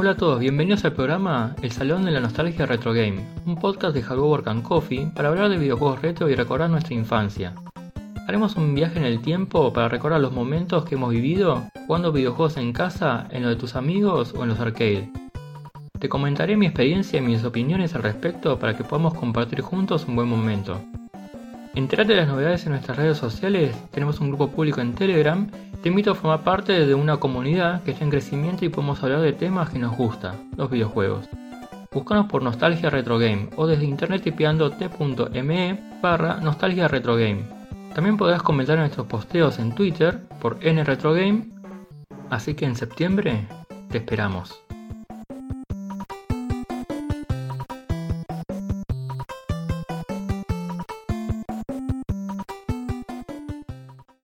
Hola a todos, bienvenidos al programa El Salón de la Nostalgia Retro Game, un podcast de Hago Work and Coffee para hablar de videojuegos retro y recordar nuestra infancia. Haremos un viaje en el tiempo para recordar los momentos que hemos vivido jugando videojuegos en casa, en lo de tus amigos o en los arcades. Te comentaré mi experiencia y mis opiniones al respecto para que podamos compartir juntos un buen momento. Enterate de las novedades en nuestras redes sociales, tenemos un grupo público en Telegram, te invito a formar parte de una comunidad que está en crecimiento y podemos hablar de temas que nos gustan, los videojuegos. Búscanos por Nostalgia Retro Game o desde internet tipeando t.me barra Nostalgia Retro Game. También podrás comentar en nuestros posteos en Twitter por nretrogame, así que en septiembre te esperamos.